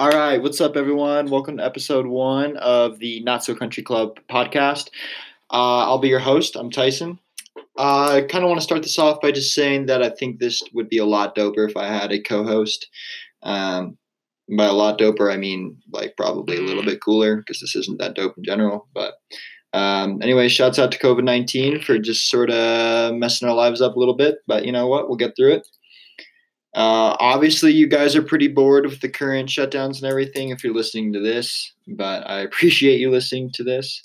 All right, what's up, everyone? Welcome to episode one of the Not So Country Club podcast. Uh, I'll be your host. I'm Tyson. Uh, I kind of want to start this off by just saying that I think this would be a lot doper if I had a co-host. Um, by a lot doper, I mean like probably a little bit cooler because this isn't that dope in general. But um, anyway, shouts out to COVID nineteen for just sort of messing our lives up a little bit. But you know what? We'll get through it. Uh, obviously, you guys are pretty bored with the current shutdowns and everything if you're listening to this, but I appreciate you listening to this.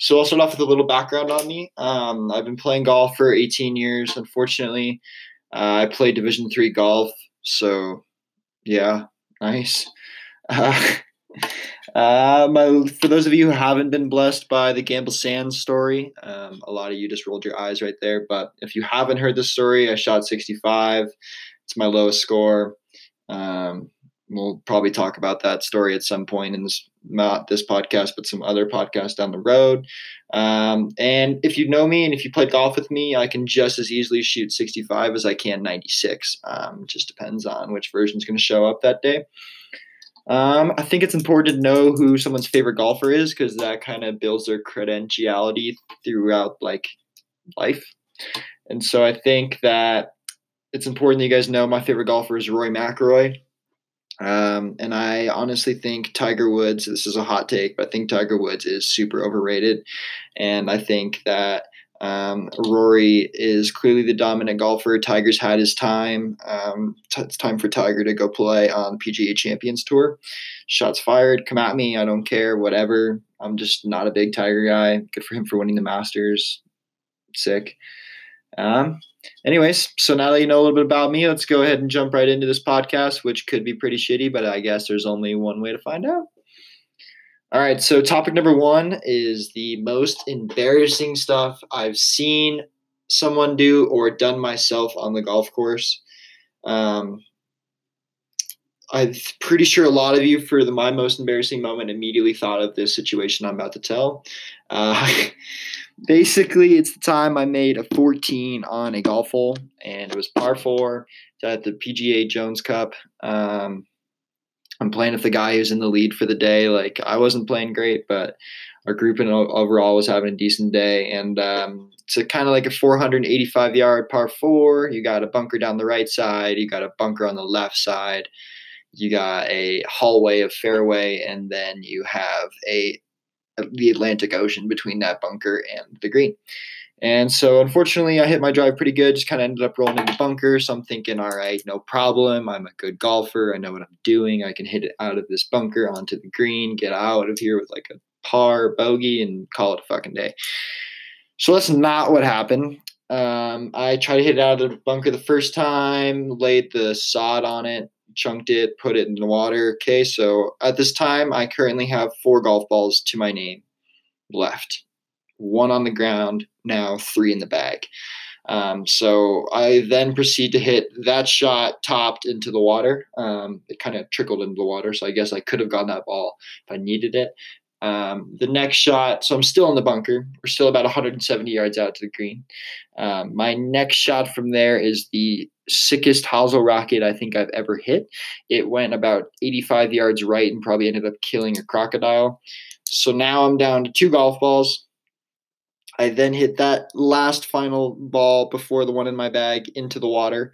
So, I'll start off with a little background on me. Um, I've been playing golf for 18 years. Unfortunately, uh, I played Division three golf. So, yeah, nice. Uh, uh, my, for those of you who haven't been blessed by the Gamble Sands story, um, a lot of you just rolled your eyes right there. But if you haven't heard the story, I shot 65. It's my lowest score. Um, we'll probably talk about that story at some point in this not this podcast, but some other podcast down the road. Um, and if you know me and if you played golf with me, I can just as easily shoot 65 as I can 96. Um, just depends on which version is going to show up that day. Um, I think it's important to know who someone's favorite golfer is because that kind of builds their credentiality throughout like life. And so I think that it's important that you guys know my favorite golfer is Rory McIlroy. Um, and I honestly think Tiger Woods, this is a hot take, but I think Tiger Woods is super overrated. And I think that um, Rory is clearly the dominant golfer. Tiger's had his time. Um, t- it's time for Tiger to go play on PGA Champions Tour. Shots fired. Come at me. I don't care. Whatever. I'm just not a big Tiger guy. Good for him for winning the Masters. Sick. Um, anyways, so now that you know a little bit about me, let's go ahead and jump right into this podcast, which could be pretty shitty, but I guess there's only one way to find out. All right, so topic number one is the most embarrassing stuff I've seen someone do or done myself on the golf course. Um, I'm pretty sure a lot of you, for the my most embarrassing moment, immediately thought of this situation I'm about to tell. Uh, basically, it's the time I made a 14 on a golf hole, and it was par four. at the PGA Jones Cup. Um, I'm playing with the guy who's in the lead for the day. Like I wasn't playing great, but our group in overall was having a decent day. And um, it's kind of like a 485 yard par four. You got a bunker down the right side. You got a bunker on the left side. You got a hallway of fairway, and then you have a the Atlantic Ocean between that bunker and the green. And so, unfortunately, I hit my drive pretty good. Just kind of ended up rolling in the bunker. So I'm thinking, all right, no problem. I'm a good golfer. I know what I'm doing. I can hit it out of this bunker onto the green, get out of here with like a par bogey, and call it a fucking day. So that's not what happened. Um, I tried to hit it out of the bunker the first time, laid the sod on it, chunked it, put it in the water. Okay, so at this time, I currently have four golf balls to my name left. One on the ground, now three in the bag. Um, so I then proceed to hit that shot topped into the water. Um, it kind of trickled into the water, so I guess I could have gotten that ball if I needed it. Um, the next shot, so I'm still in the bunker. We're still about 170 yards out to the green. Um, my next shot from there is the sickest hosel rocket I think I've ever hit. It went about 85 yards right and probably ended up killing a crocodile. So now I'm down to two golf balls. I then hit that last final ball before the one in my bag into the water.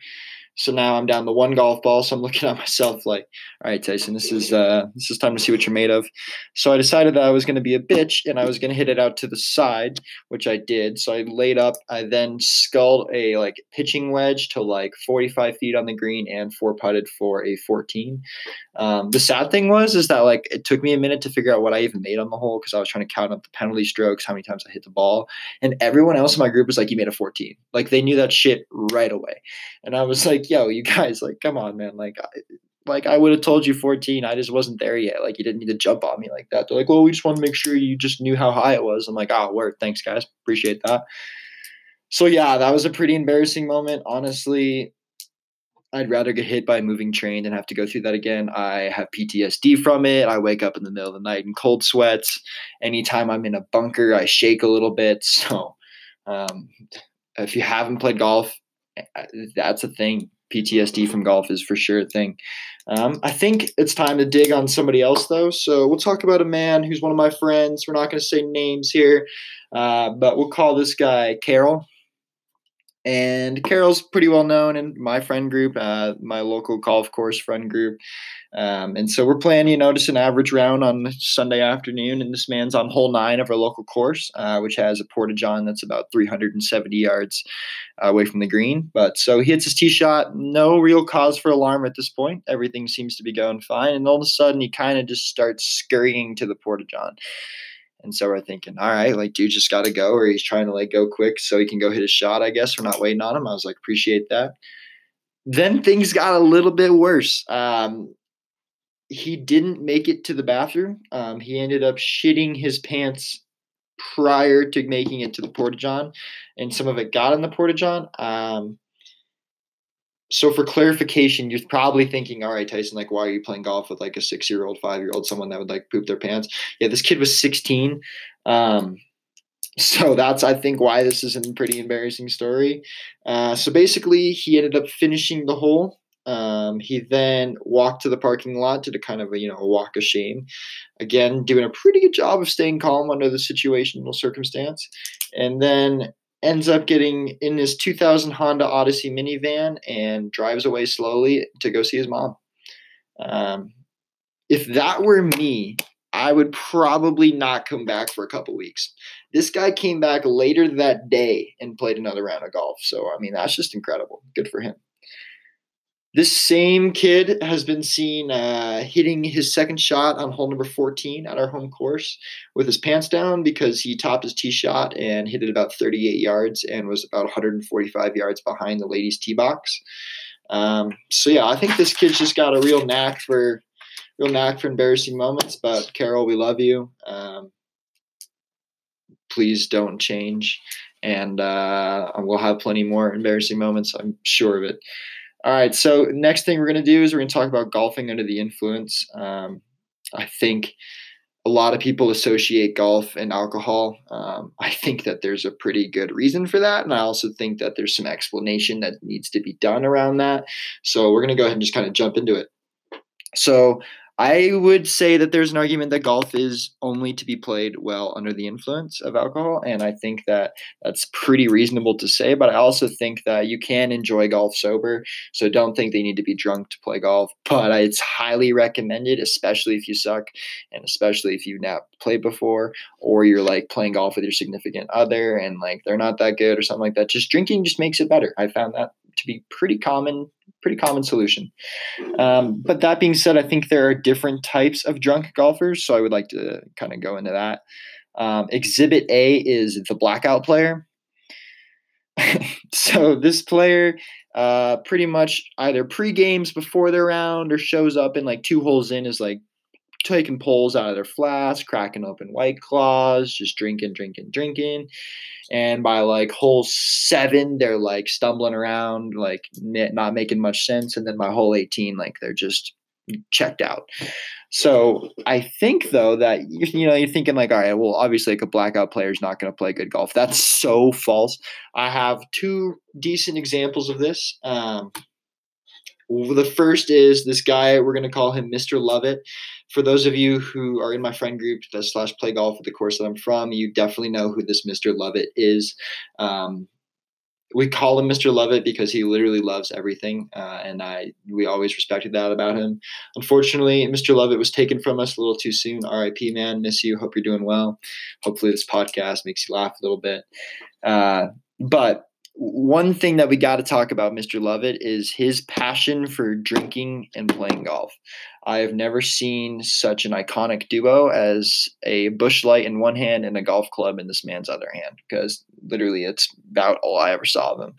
So now I'm down to one golf ball. So I'm looking at myself like, all right, Tyson, this is uh, this is time to see what you're made of. So I decided that I was going to be a bitch and I was going to hit it out to the side, which I did. So I laid up. I then sculled a like pitching wedge to like 45 feet on the green and four putted for a 14. Um, the sad thing was is that like it took me a minute to figure out what I even made on the hole because I was trying to count up the penalty strokes, how many times I hit the ball, and everyone else in my group was like, "You made a 14." Like they knew that shit right away, and I was like like, yo, you guys, like, come on, man. Like, I, like I would have told you 14. I just wasn't there yet. Like, you didn't need to jump on me like that. They're like, well, we just want to make sure you just knew how high it was. I'm like, oh, word. Thanks, guys. Appreciate that. So, yeah, that was a pretty embarrassing moment. Honestly, I'd rather get hit by a moving train than have to go through that again. I have PTSD from it. I wake up in the middle of the night in cold sweats. Anytime I'm in a bunker, I shake a little bit. So, um, if you haven't played golf, that's a thing. PTSD from golf is for sure a thing. Um, I think it's time to dig on somebody else, though. So we'll talk about a man who's one of my friends. We're not going to say names here, uh, but we'll call this guy Carol. And Carol's pretty well known in my friend group, uh, my local golf course friend group. Um, and so we're playing, you know, just an average round on Sunday afternoon. And this man's on hole nine of our local course, uh, which has a porta john that's about 370 yards uh, away from the green. But so he hits his tee shot, no real cause for alarm at this point. Everything seems to be going fine. And all of a sudden, he kind of just starts scurrying to the porta john. And so we're thinking, all right, like dude just got to go, or he's trying to like go quick so he can go hit a shot. I guess we're not waiting on him. I was like, appreciate that. Then things got a little bit worse. Um, he didn't make it to the bathroom. Um, he ended up shitting his pants prior to making it to the porta john, and some of it got in the porta john. Um, so for clarification, you're probably thinking, all right, Tyson, like, why are you playing golf with like a six year old, five year old, someone that would like poop their pants? Yeah, this kid was 16. Um, so that's, I think, why this is a pretty embarrassing story. Uh, so basically, he ended up finishing the hole. Um, he then walked to the parking lot, did a kind of a, you know, a walk of shame. Again, doing a pretty good job of staying calm under the situational circumstance. And then ends up getting in his 2000 Honda Odyssey minivan and drives away slowly to go see his mom. Um, if that were me, I would probably not come back for a couple weeks. This guy came back later that day and played another round of golf. So, I mean, that's just incredible. Good for him. This same kid has been seen uh, hitting his second shot on hole number 14 at our home course with his pants down because he topped his tee shot and hit it about 38 yards and was about 145 yards behind the ladies' tee box. Um, so yeah, I think this kid's just got a real knack for real knack for embarrassing moments. But Carol, we love you. Um, please don't change, and uh, we'll have plenty more embarrassing moments. I'm sure of it. All right. So next thing we're going to do is we're going to talk about golfing under the influence. Um, I think a lot of people associate golf and alcohol. Um, I think that there's a pretty good reason for that. And I also think that there's some explanation that needs to be done around that. So we're going to go ahead and just kind of jump into it. So I would say that there's an argument that golf is only to be played well under the influence of alcohol. And I think that that's pretty reasonable to say. But I also think that you can enjoy golf sober. So don't think they need to be drunk to play golf. But it's highly recommended, especially if you suck and especially if you've not played before or you're like playing golf with your significant other and like they're not that good or something like that. Just drinking just makes it better. I found that to be pretty common pretty common solution. Um, but that being said, I think there are different types of drunk golfers, so I would like to kind of go into that. Um, exhibit A is the blackout player. so this player uh, pretty much either pre games before their round or shows up in like two holes in is like taking pulls out of their flask, cracking open white claws, just drinking, drinking, drinking. And by like hole seven, they're like stumbling around, like not making much sense. And then by hole 18, like they're just checked out. So I think though that you know you're thinking like, all right, well, obviously like a blackout player is not going to play good golf. That's so false. I have two decent examples of this. Um, the first is this guy. We're going to call him Mr. Lovett for those of you who are in my friend group that slash play golf at the course that I'm from, you definitely know who this Mr. Lovett is. Um, we call him Mr. Lovett because he literally loves everything, uh, and I we always respected that about him. Unfortunately, Mr. Lovett was taken from us a little too soon. R.I.P. Man, miss you. Hope you're doing well. Hopefully, this podcast makes you laugh a little bit. Uh, but one thing that we got to talk about, Mr. Lovett, is his passion for drinking and playing golf. I have never seen such an iconic duo as a Busch Light in one hand and a golf club in this man's other hand, because literally it's about all I ever saw of him.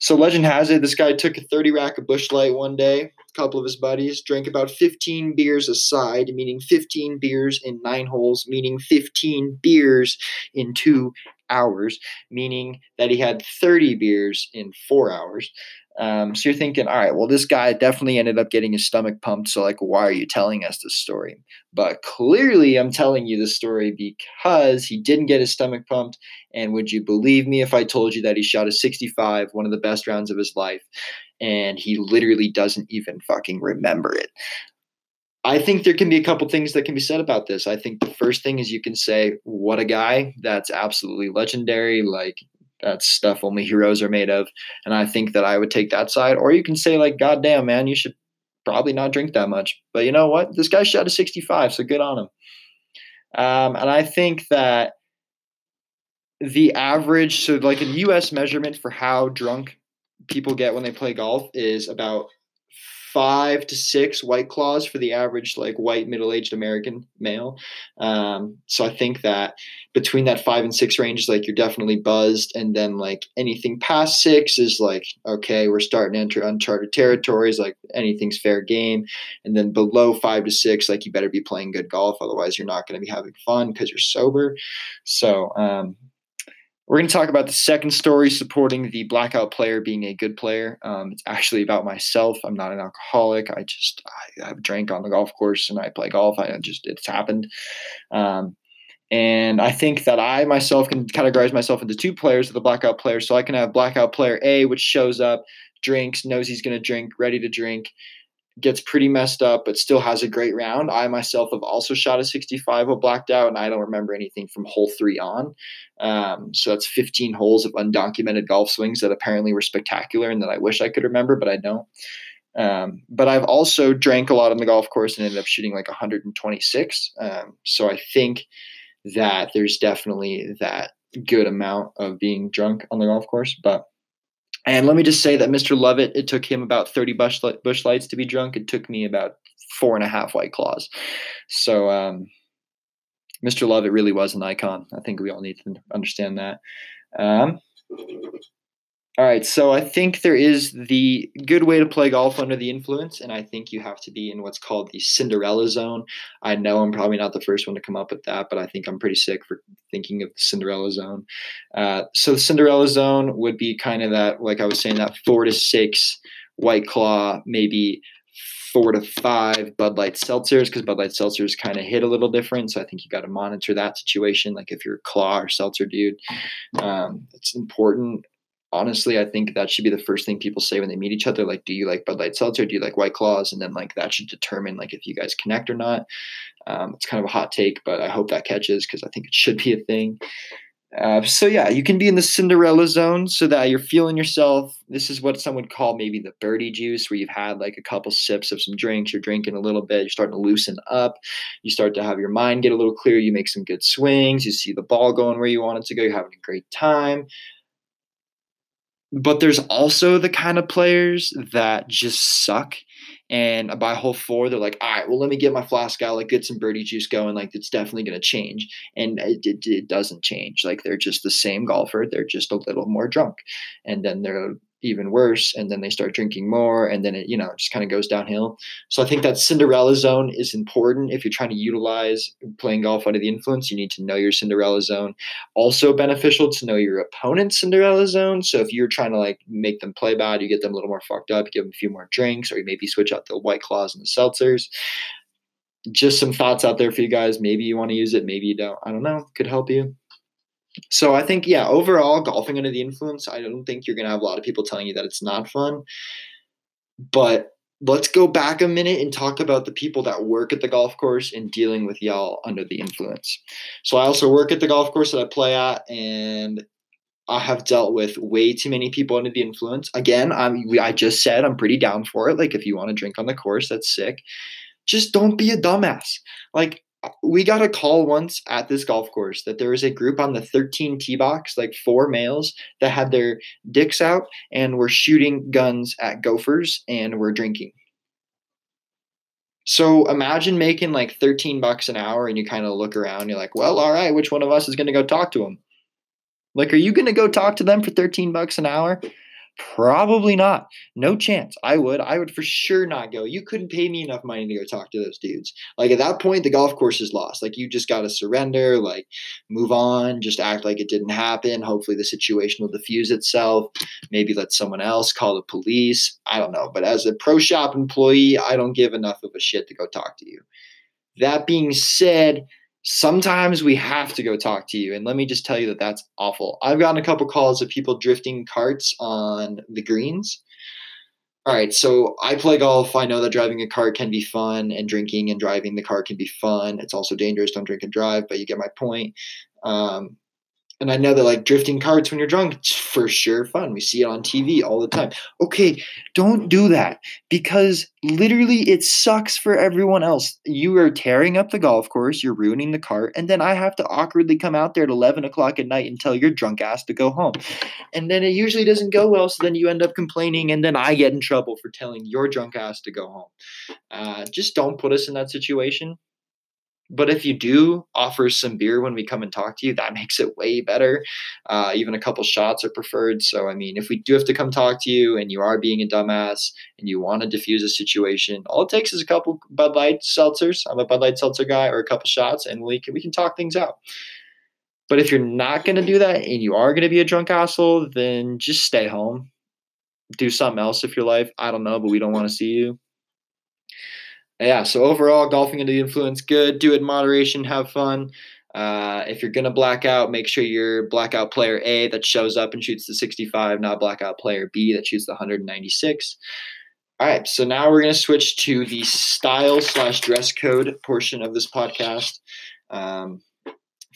So legend has it, this guy took a 30 rack of Busch Light one day, a couple of his buddies, drank about 15 beers a side, meaning 15 beers in nine holes, meaning 15 beers in two hours, meaning that he had 30 beers in four hours. Um, so you're thinking, all right, well, this guy definitely ended up getting his stomach pumped. So, like, why are you telling us this story? But clearly, I'm telling you this story because he didn't get his stomach pumped. And would you believe me if I told you that he shot a 65, one of the best rounds of his life? and he literally doesn't even fucking remember it. I think there can be a couple things that can be said about this. I think the first thing is you can say, what a guy. That's absolutely legendary. Like, that's stuff only heroes are made of. And I think that I would take that side. Or you can say, like, God damn, man, you should probably not drink that much. But you know what? This guy shot a 65, so good on him. Um, and I think that the average, so like a US measurement for how drunk people get when they play golf is about five to six white claws for the average like white middle-aged american male. Um, so i think that between that five and six range is like you're definitely buzzed. And then like anything past six is like okay we're starting to enter uncharted territories like anything's fair game. And then below five to six like you better be playing good golf otherwise you're not going to be having fun because you're sober. So um, we're going to talk about the second story supporting the blackout player being a good player. Um, it's actually about myself. I'm not an alcoholic. I just I, I've drank on the golf course and I play golf. I just it's happened. Um, and I think that I myself can categorize myself into two players of the blackout player. So I can have blackout player A, which shows up, drinks, knows he's going to drink, ready to drink, gets pretty messed up, but still has a great round. I myself have also shot a 65 while blacked out, and I don't remember anything from hole three on. Um, so that's 15 holes of undocumented golf swings that apparently were spectacular and that I wish I could remember, but I don't. Um, but I've also drank a lot on the golf course and ended up shooting like 126. Um, so I think that there's definitely that good amount of being drunk on the golf course, but and let me just say that Mr. Lovett, it took him about 30 bush, Busch Lights to be drunk. It took me about four and a half White Claws. So um, Mr. Lovett really was an icon. I think we all need to understand that. Um, all right, so I think there is the good way to play golf under the influence, and I think you have to be in what's called the Cinderella zone. I know I'm probably not the first one to come up with that, but I think I'm pretty sick for thinking of the Cinderella zone. Uh, so the Cinderella zone would be kind of that, like I was saying, that four to six White Claw, maybe four to five Bud Light seltzers because Bud Light seltzers kind of hit a little different. So I think you got to monitor that situation. Like if you're a claw or seltzer dude, um, it's important honestly, I think that should be the first thing people say when they meet each other. Like, do you like Bud Light Seltzer? Do you like White Claws? And then like that should determine like if you guys connect or not. Um, it's kind of a hot take, but I hope that catches because I think it should be a thing. Uh, so yeah, you can be in the Cinderella zone so that you're feeling yourself. This is what some would call maybe the birdie juice, where you've had like a couple sips of some drinks, you're drinking a little bit, you're starting to loosen up, you start to have your mind get a little clearer, you make some good swings, you see the ball going where you want it to go, you're having a great time. But there's also the kind of players that just suck. And by hole four, they're like, all right, well, let me get my flask out, like get some birdie juice going. Like it's definitely going to change. And it, it, it, doesn't change. Like they're just the same golfer. They're just a little more drunk. And then they're even worse and then they start drinking more and then it you know just kind of goes downhill. So i think that cinderella zone is important. If you're trying to utilize playing golf under the influence you need to know your cinderella zone. Also beneficial to know your opponent's cinderella zone. So if you're trying to like make them play bad you get them a little more fucked up give them a few more drinks or you maybe switch out the white claws and the seltzers. Just some thoughts out there for you guys. Maybe you want to use it maybe you don't. I don't know. Could help you so I think, yeah, overall, golfing under the influence, I don't think you're going to have a lot of people telling you that it's not fun. But let's go back a minute and talk about the people that work at the golf course and dealing with y'all under the influence. So I also work at the golf course that I play at, and I have dealt with way too many people under the influence. Again, I'm, I just said I'm pretty down for it. Like, if you want to drink on the course, that's sick. Just don't be a dumbass. Like, we got a call once at this golf course that there was a group on the 13 tee box, like four males, that had their dicks out and were shooting guns at gophers and were drinking. So imagine making like 13 bucks an hour and you kind of look around, you're like, well, all right, which one of us is going to go talk to them? Like, are you going to go talk to them for 13 bucks an hour? Probably not. No chance. I would. I would for sure not go. You couldn't pay me enough money to go talk to those dudes. Like at that point, the golf course is lost. Like you just got to surrender, like move on, just act like it didn't happen. Hopefully the situation will diffuse itself. Maybe let someone else call the police. I don't know. But as a pro shop employee, I don't give enough of a shit to go talk to you. That being said, sometimes we have to go talk to you. And let me just tell you that that's awful. I've gotten a couple calls of people drifting carts on the greens. all right, so I play golf. I know that driving a car can be fun, and drinking and driving the car can be fun. It's also dangerous. Don't drink and drive, but you get my point. Um, and I know that like drifting carts when you're drunk, it's for sure fun. We see it on TV all the time. Okay, don't do that because literally it sucks for everyone else. You are tearing up the golf course, you're ruining the cart, and then I have to awkwardly come out there at 11 o'clock at night and tell your drunk ass to go home. And then it usually doesn't go well, so then you end up complaining, and then I get in trouble for telling your drunk ass to go home. Uh, just don't put us in that situation. But if you do offer some beer when we come and talk to you, that makes it way better. Uh, even a couple shots are preferred. So, I mean, if we do have to come talk to you and you are being a dumbass and you want to diffuse a situation, all it takes is a couple Bud Light seltzers. I'm a Bud Light seltzer guy, or a couple shots, and we can we can talk things out. But if you're not going to do that and you are going to be a drunk asshole, then just stay home. Do something else if your life. I don't know, but we don't want to see you yeah, so overall, golfing under the influence, good. Do it in moderation, have fun. Uh, if you're gonna black out, make sure you're blackout player A that shows up and shoots the 65, not blackout player B that shoots the 196. All right, so now we're gonna switch to the style slash dress code portion of this podcast. Um,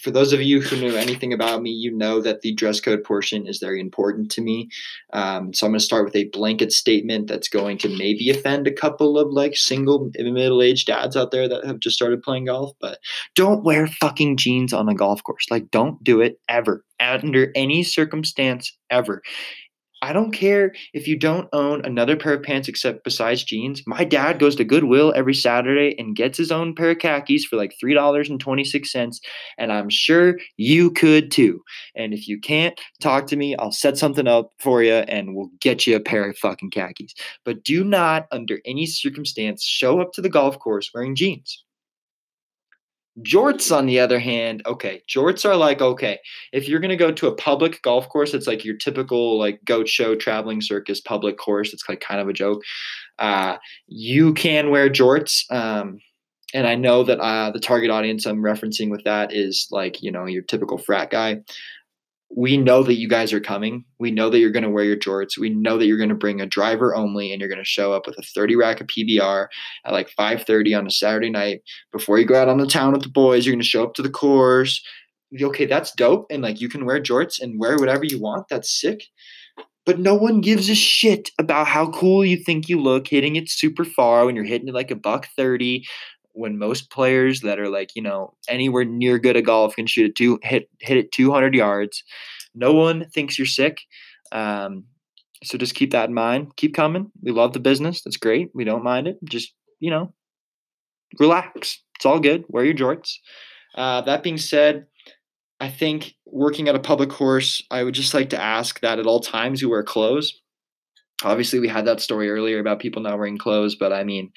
for those of you who know anything about me, you know that the dress code portion is very important to me. Um, so I'm going to start with a blanket statement that's going to maybe offend a couple of like single middle aged dads out there that have just started playing golf. But don't wear fucking jeans on a golf course. Like, don't do it ever, under any circumstance ever. I don't care if you don't own another pair of pants except besides jeans. My dad goes to Goodwill every Saturday and gets his own pair of khakis for like $3.26. And I'm sure you could too. And if you can't, talk to me. I'll set something up for you and we'll get you a pair of fucking khakis. But do not, under any circumstance, show up to the golf course wearing jeans. Jorts, on the other hand, okay, jorts are like okay. If you're gonna go to a public golf course, it's like your typical like goat show traveling circus public course. It's like kind of a joke. Uh, you can wear jorts. Um, and I know that uh, the target audience I'm referencing with that is like you know your typical frat guy we know that you guys are coming. We know that you're going to wear your jorts. We know that you're going to bring a driver only and you're going to show up with a 30 rack of PBR at like 5:30 on a Saturday night before you go out on the town with the boys. You're going to show up to the course. Okay, that's dope and like you can wear jorts and wear whatever you want. That's sick. But no one gives a shit about how cool you think you look hitting it super far when you're hitting it like a buck 30 when most players that are like you know anywhere near good at golf can shoot it two hit hit it 200 yards no one thinks you're sick um, so just keep that in mind. Keep coming. We love the business. That's great. We don't mind it. Just you know relax. It's all good. Wear your jorts. Uh, that being said i think working at a public course i would just like to ask that at all times you wear clothes obviously we had that story earlier about people not wearing clothes but i mean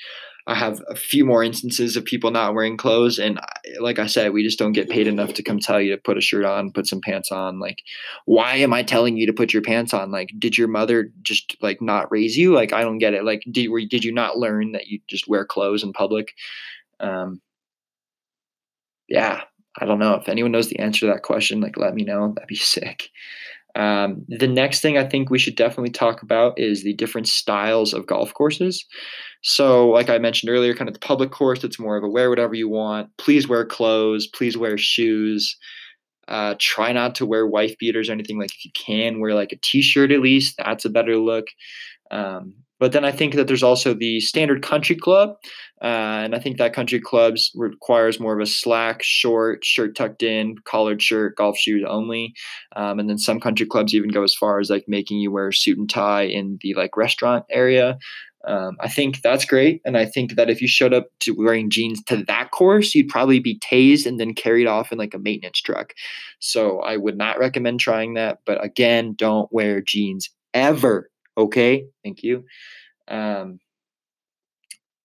I have a few more instances of people not wearing clothes. And like I said, we just don't get paid enough to come tell you to put a shirt on, put some pants on. Like, why am I telling you to put your pants on? Like, did your mother just like not raise you? Like, I don't get it. Like, did, did you not learn that you just wear clothes in public? Um, yeah, I don't know. If anyone knows the answer to that question, like, let me know. That'd be sick. Um, the next thing I think we should definitely talk about is the different styles of golf courses. So, like I mentioned earlier, kind of the public course, it's more of a wear whatever you want. Please wear clothes. Please wear shoes. Uh, try not to wear wife beaters or anything. Like if you can, wear like a t-shirt at least. That's a better look. Um, but then I think that there's also the standard country club, uh, and I think that country clubs requires more of a slack, short, shirt tucked in, collared shirt, golf shoes only. Um, and then some country clubs even go as far as like making you wear a suit and tie in the like restaurant area. Um, I think that's great, and I think that if you showed up to wearing jeans to that course, you'd probably be tased and then carried off in like a maintenance truck. So I would not recommend trying that. But again, don't wear jeans ever okay thank you. Um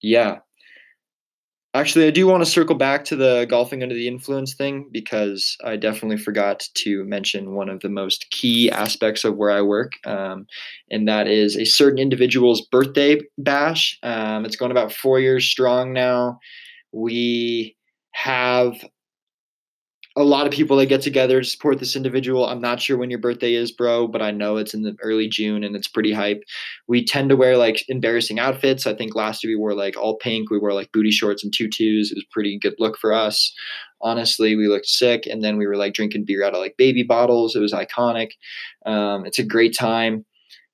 yeah. Actually i do want to circle back to the golfing under the influence thing because i definitely forgot to mention one of the most key aspects of where i work um, and that is a certain individual's birthday bash. Um, it's going about four years strong now. We have a lot of people that get together to support this individual. I'm not sure when your birthday is, bro, but I know it's in the early June and it's pretty hype. We tend to wear like embarrassing outfits. I think last year we wore like all pink. We wore like booty shorts and tutus. It was pretty good look for us. Honestly, we looked sick. And then we were like drinking beer out of like baby bottles. It was iconic. Um, it's a great time.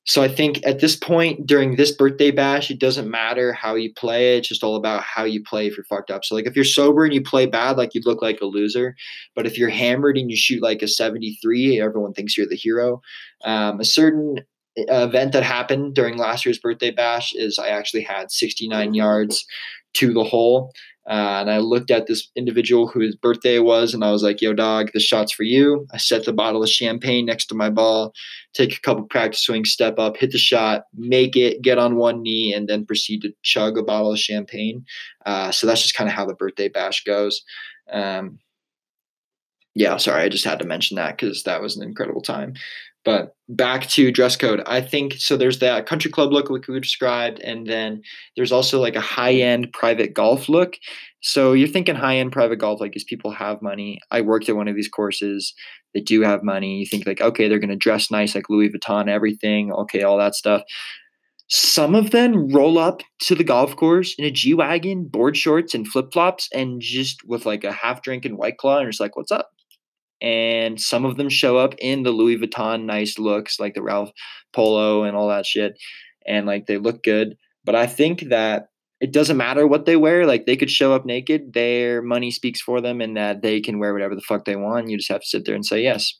So I think at this point during this birthday bash, it doesn't matter how you play. It's just all about how you play if you're fucked up. So like if you're sober and you play bad, like you look like a loser. But if you're hammered and you shoot like a 73, everyone thinks you're the hero. Um, a certain uh, event that happened during last year's birthday bash is I actually had 69 yards to the hole. Uh, and I looked at this individual whose birthday was, and I was like, yo, dog, this shot's for you. I set the bottle of champagne next to my ball, take a couple practice swings, step up, hit the shot, make it, get on one knee, and then proceed to chug a bottle of champagne. Uh, so that's just kind of how the birthday bash goes. Um, yeah, sorry, I just had to mention that because that was an incredible time. But back to dress code. I think so. There's that country club look, like we described, and then there's also like a high end private golf look. So you're thinking high end private golf, like these people have money. I worked at one of these courses. They do have money. You think like, okay, they're going to dress nice, like Louis Vuitton, everything. Okay, all that stuff. Some of them roll up to the golf course in a G wagon, board shorts, and flip flops, and just with like a half drink and white claw, and it's like, "What's up?" And some of them show up in the Louis Vuitton nice looks, like the Ralph Polo and all that shit, and like they look good. But I think that it doesn't matter what they wear. Like they could show up naked. Their money speaks for them, and that they can wear whatever the fuck they want. You just have to sit there and say yes.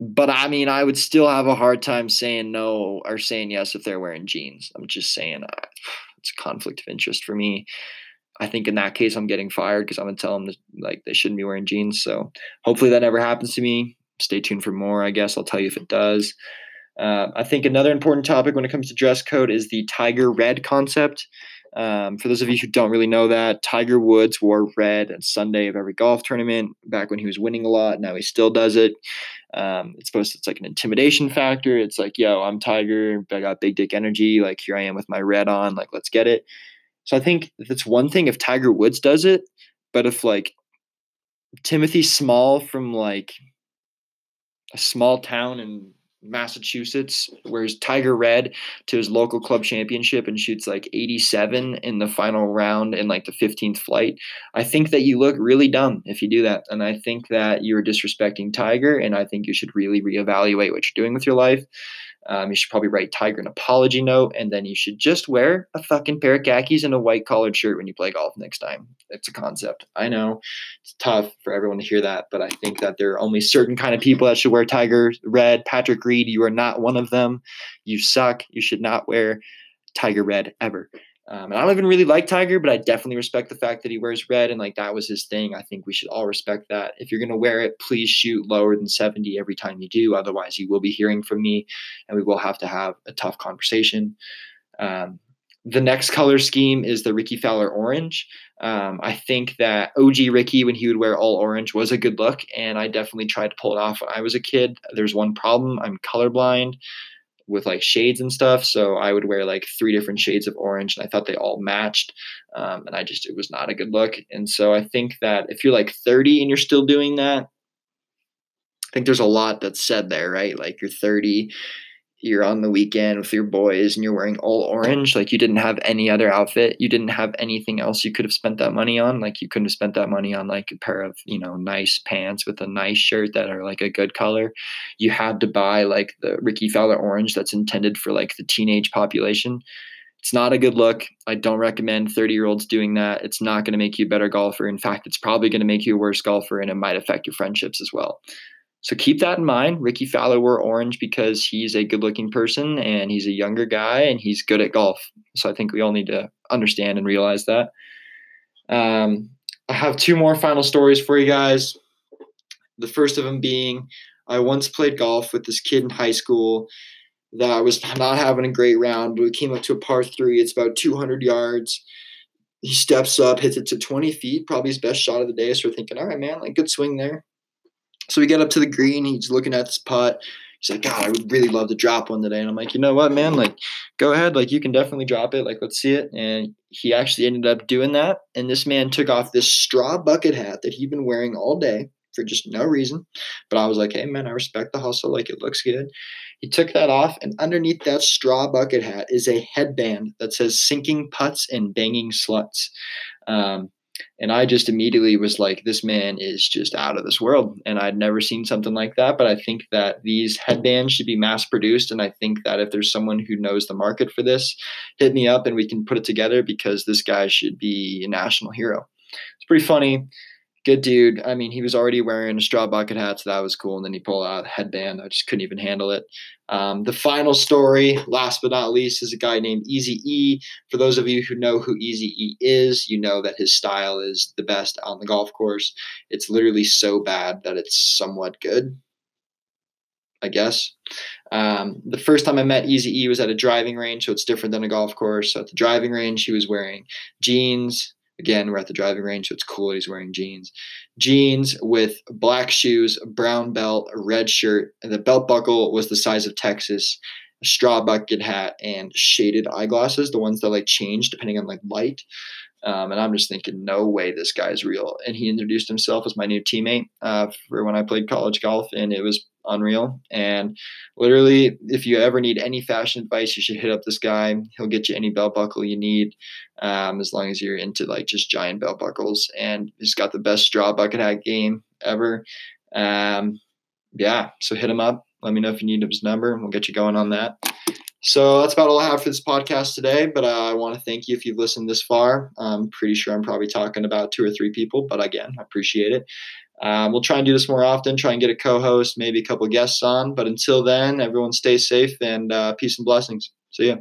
But I mean, I would still have a hard time saying no or saying yes if they're wearing jeans. I'm just saying uh, it's a conflict of interest for me. I think in that case, I'm getting fired because I'm gonna tell them like they shouldn't be wearing jeans. So hopefully that never happens to me. Stay tuned for more. I guess I'll tell you if it does. Uh, I think another important topic when it comes to dress code is the tiger red concept. Um, for those of you who don't really know that, Tiger Woods wore red on Sunday of every golf tournament back when he was winning a lot. Now he still does it. Um, it's supposed to, it's like an intimidation factor. It's like, yo, I'm Tiger. I got big dick energy. Like here I am with my red on. Like let's get it. So I think that's one thing if Tiger Woods does it, but if like Timothy Small from like a small town in Massachusetts wears Tiger Red to his local club championship and shoots like 87 in the final round in like the 15th flight. I think that you look really dumb if you do that. And I think that you're disrespecting Tiger. And I think you should really reevaluate what you're doing with your life. Um, you should probably write Tiger an apology note, and then you should just wear a fucking pair of khakis and a white collared shirt when you play golf next time. It's a concept. I know it's tough for everyone to hear that, but I think that there are only certain kind of people that should wear Tiger red. Patrick Reed, you are not one of them. You suck. You should not wear Tiger red ever. Um, and I don't even really like Tiger, but I definitely respect the fact that he wears red and like that was his thing. I think we should all respect that. If you're going to wear it, please shoot lower than 70 every time you do. Otherwise, you will be hearing from me and we will have to have a tough conversation. Um, the next color scheme is the Rickie Fowler orange. Um, I think that OG Ricky, when he would wear all orange, was a good look, and I definitely tried to pull it off when I was a kid. There's one problem: I'm colorblind, with like shades and stuff. So I would wear like three different shades of orange, and I thought they all matched. Um, and I just it was not a good look. And so I think that if you're like 30 and you're still doing that, I think there's a lot that's said there, right? Like you're 30 you're on the weekend with your boys and you're wearing all orange like you didn't have any other outfit you didn't have anything else you could have spent that money on like you couldn't have spent that money on like a pair of you know nice pants with a nice shirt that are like a good color. You had to buy like the rickie fowler orange that's intended for like the teenage population. It's not a good look. I don't recommend 30 year olds doing that. It's not going to make you a better golfer. In fact it's probably going to make you a worse golfer and it might affect your friendships as well so keep that in mind. Rickie Fowler wore orange because he's a good looking person and he's a younger guy and he's good at golf. So I think we all need to understand and realize that. Um, I have two more final stories for you guys. The first of them being I once played golf with this kid in high school that was not having a great round, but we came up to a par three. It's about 200 yards. He steps up, hits it to 20 feet, probably his best shot of the day. So we're thinking, all right, man, like good swing there so we get up to the green. He's looking at this putt. He's like, God, I would really love to drop one today. And I'm like, you know what, man? Like, go ahead. Like, you can definitely drop it. Like, let's see it. And he actually ended up doing that. And this man took off this straw bucket hat that he'd been wearing all day for just no reason. But I was like, hey, man, I respect the hustle. Like, it looks good. He took that off, and underneath that straw bucket hat is a headband that says sinking putts and banging sluts. Um, and I just immediately was like, this man is just out of this world. And I'd never seen something like that. But I think that these headbands should be mass produced. And I think that if there's someone who knows the market for this, hit me up and we can put it together because this guy should be a national hero. It's pretty funny good dude. I mean, he was already wearing a straw bucket hat, so that was cool. And then he pulled out a headband. I just couldn't even handle it. Um, the final story, last but not least, is a guy named Easy E. For those of you who know who Easy E is, you know that his style is the best on the golf course. It's literally so bad that it's somewhat good. I guess. Um, the first time I met Easy E was at a driving range, so it's different than a golf course. So at the driving range, he was wearing jeans, Again, we're at the driving range, so it's cool that he's wearing jeans. Jeans with black shoes, brown belt, red shirt, and the belt buckle was the size of Texas, a straw bucket hat, and shaded eyeglasses, the ones that like change depending on like light. Um, and I'm just thinking, no way this guy's real. And he introduced himself as my new teammate uh, for when I played college golf, and it was unreal. And literally, if you ever need any fashion advice, you should hit up this guy. He'll get you any belt buckle you need, um, as long as you're into like just giant belt buckles. And he's got the best straw bucket hat game ever. Um, yeah, so hit him up. Let me know if you need his number, and we'll get you going on that. So that's about all I have for this podcast today. But uh, I want to thank you if you've listened this far. I'm pretty sure I'm probably talking about two or three people, but again, I appreciate it. Um, we'll try and do this more often, try and get a co host, maybe a couple guests on. But until then, everyone stay safe and uh, peace and blessings. See ya.